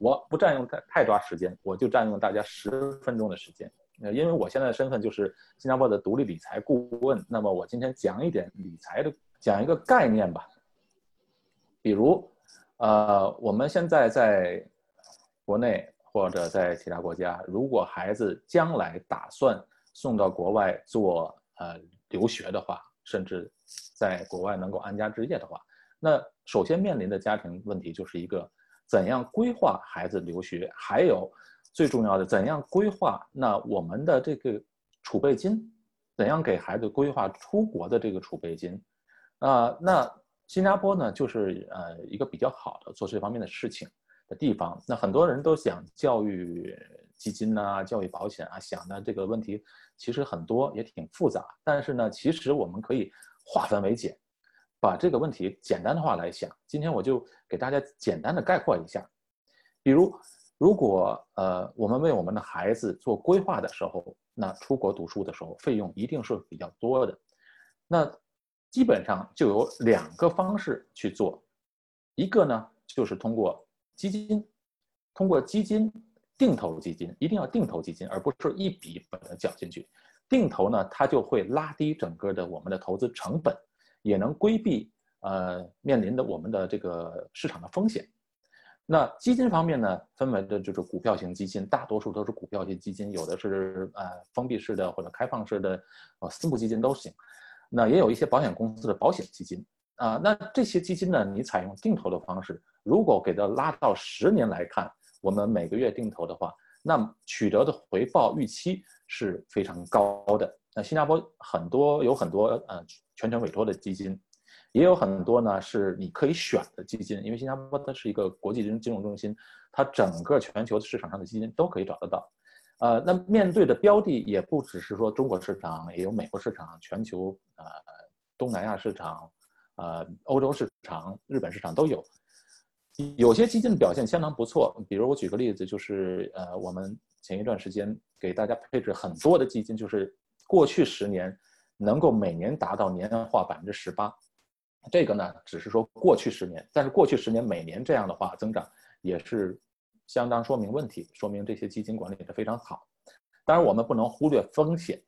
我不占用太太多时间，我就占用大家十分钟的时间。呃，因为我现在的身份就是新加坡的独立理财顾问，那么我今天讲一点理财的，讲一个概念吧。比如，呃，我们现在在国内或者在其他国家，如果孩子将来打算送到国外做呃留学的话，甚至在国外能够安家置业的话，那首先面临的家庭问题就是一个怎样规划孩子留学，还有。最重要的，怎样规划？那我们的这个储备金，怎样给孩子规划出国的这个储备金？啊，那新加坡呢，就是呃一个比较好的做这方面的事情的地方。那很多人都想教育基金呐，教育保险啊，想的这个问题其实很多，也挺复杂。但是呢，其实我们可以化繁为简，把这个问题简单的话来想。今天我就给大家简单的概括一下，比如。如果呃，我们为我们的孩子做规划的时候，那出国读书的时候费用一定是比较多的。那基本上就有两个方式去做，一个呢就是通过基金，通过基金定投基金，一定要定投基金，而不是一笔把它缴进去。定投呢，它就会拉低整个的我们的投资成本，也能规避呃面临的我们的这个市场的风险。那基金方面呢，分为的就是股票型基金，大多数都是股票型基金，有的是呃封闭式的或者开放式的，呃私募基金都行。那也有一些保险公司的保险基金啊。那这些基金呢，你采用定投的方式，如果给它拉到十年来看，我们每个月定投的话，那取得的回报预期是非常高的。新加坡很多有很多呃全权委托的基金。也有很多呢，是你可以选的基金，因为新加坡它是一个国际金金融中心，它整个全球市场上的基金都可以找得到。呃，那面对的标的也不只是说中国市场，也有美国市场、全球呃东南亚市场、呃欧洲市场、日本市场都有。有些基金表现相当不错，比如我举个例子，就是呃我们前一段时间给大家配置很多的基金，就是过去十年能够每年达到年化百分之十八。这个呢，只是说过去十年，但是过去十年每年这样的话增长也是相当说明问题，说明这些基金管理的非常好。当然，我们不能忽略风险。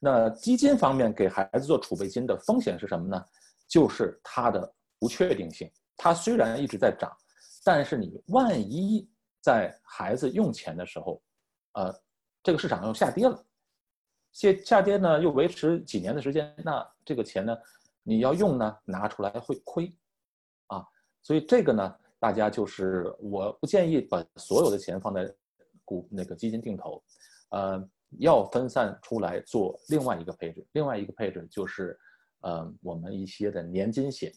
那基金方面给孩子做储备金的风险是什么呢？就是它的不确定性。它虽然一直在涨，但是你万一在孩子用钱的时候，呃，这个市场又下跌了，下下跌呢又维持几年的时间，那这个钱呢？你要用呢，拿出来会亏，啊，所以这个呢，大家就是我不建议把所有的钱放在股那个基金定投，呃，要分散出来做另外一个配置。另外一个配置就是，呃，我们一些的年金险。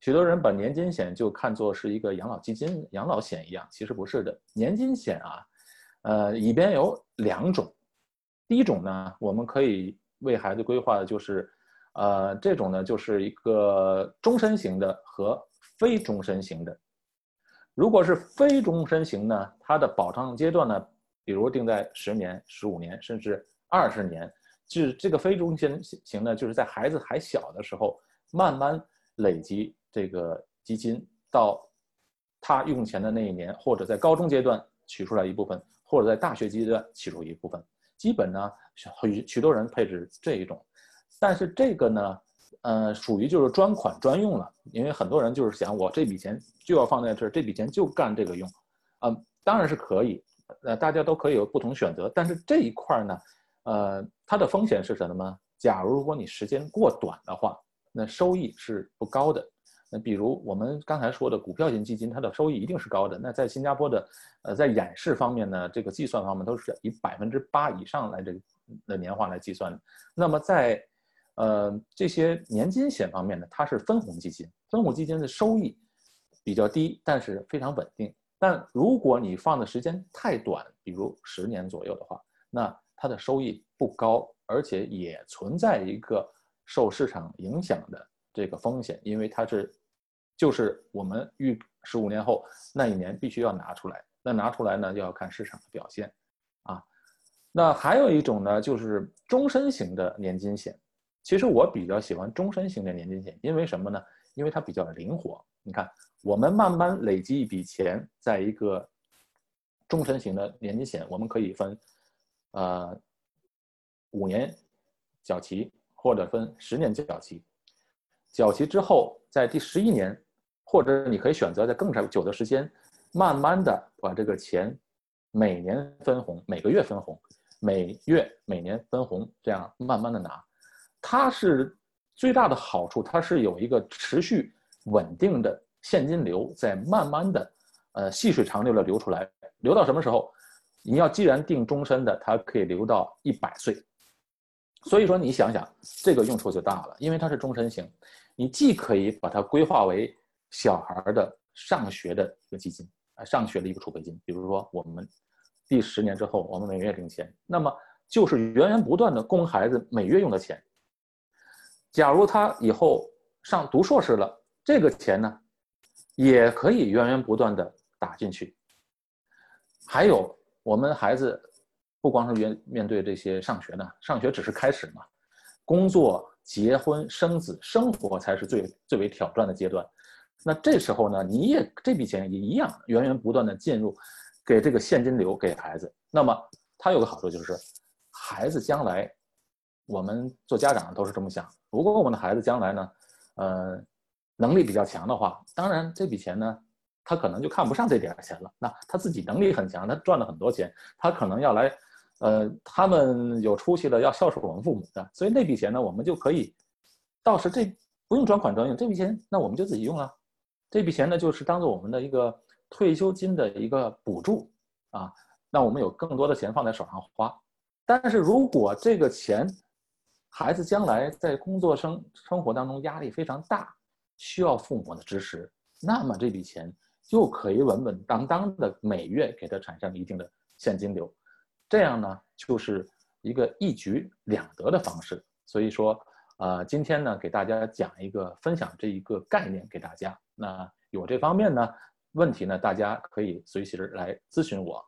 许多人把年金险就看作是一个养老基金、养老险一样，其实不是的。年金险啊，呃，里边有两种，第一种呢，我们可以为孩子规划的就是。呃，这种呢就是一个终身型的和非终身型的。如果是非终身型呢，它的保障阶段呢，比如定在十年、十五年，甚至二十年，就是这个非终身型呢，就是在孩子还小的时候，慢慢累积这个基金，到他用钱的那一年，或者在高中阶段取出来一部分，或者在大学阶段取出一部分，基本呢，许许多人配置这一种。但是这个呢，呃，属于就是专款专用了，因为很多人就是想我这笔钱就要放在这儿，这笔钱就干这个用，啊，当然是可以，呃，大家都可以有不同选择。但是这一块呢，呃，它的风险是什么呢？假如如果你时间过短的话，那收益是不高的。那比如我们刚才说的股票型基金，它的收益一定是高的。那在新加坡的，呃，在演示方面呢，这个计算方面都是以百分之八以上来这个的年化来计算的。那么在呃，这些年金险方面呢，它是分红基金，分红基金的收益比较低，但是非常稳定。但如果你放的时间太短，比如十年左右的话，那它的收益不高，而且也存在一个受市场影响的这个风险，因为它是就是我们预十五年后那一年必须要拿出来，那拿出来呢要看市场的表现啊。那还有一种呢，就是终身型的年金险。其实我比较喜欢终身型的年金险，因为什么呢？因为它比较灵活。你看，我们慢慢累积一笔钱，在一个终身型的年金险，我们可以分，呃，五年缴齐或者分十年缴齐。缴齐之后，在第十一年，或者你可以选择在更长久的时间，慢慢的把这个钱每年分红，每个月分红，每月每年分红，这样慢慢的拿。它是最大的好处，它是有一个持续稳定的现金流在慢慢的，呃，细水长流的流出来，流到什么时候？你要既然定终身的，它可以留到一百岁。所以说你想想，这个用处就大了，因为它是终身型，你既可以把它规划为小孩的上学的一个基金，啊，上学的一个储备金。比如说我们第十年之后，我们每月领钱，那么就是源源不断的供孩子每月用的钱。假如他以后上读硕士了，这个钱呢，也可以源源不断的打进去。还有我们孩子，不光是面面对这些上学呢，上学只是开始嘛，工作、结婚、生子，生活才是最最为挑战的阶段。那这时候呢，你也这笔钱也一样源源不断的进入，给这个现金流给孩子。那么他有个好处就是，孩子将来。我们做家长都是这么想。如果我们的孩子将来呢，呃，能力比较强的话，当然这笔钱呢，他可能就看不上这点钱了。那他自己能力很强，他赚了很多钱，他可能要来，呃，他们有出息的要孝顺我们父母的，所以那笔钱呢，我们就可以，到时这不用专款专用，这笔钱那我们就自己用了。这笔钱呢，就是当做我们的一个退休金的一个补助啊，那我们有更多的钱放在手上花。但是如果这个钱，孩子将来在工作生生活当中压力非常大，需要父母的支持，那么这笔钱就可以稳稳当当的每月给他产生一定的现金流，这样呢就是一个一举两得的方式。所以说，呃，今天呢给大家讲一个分享这一个概念给大家。那有这方面呢问题呢，大家可以随时来咨询我。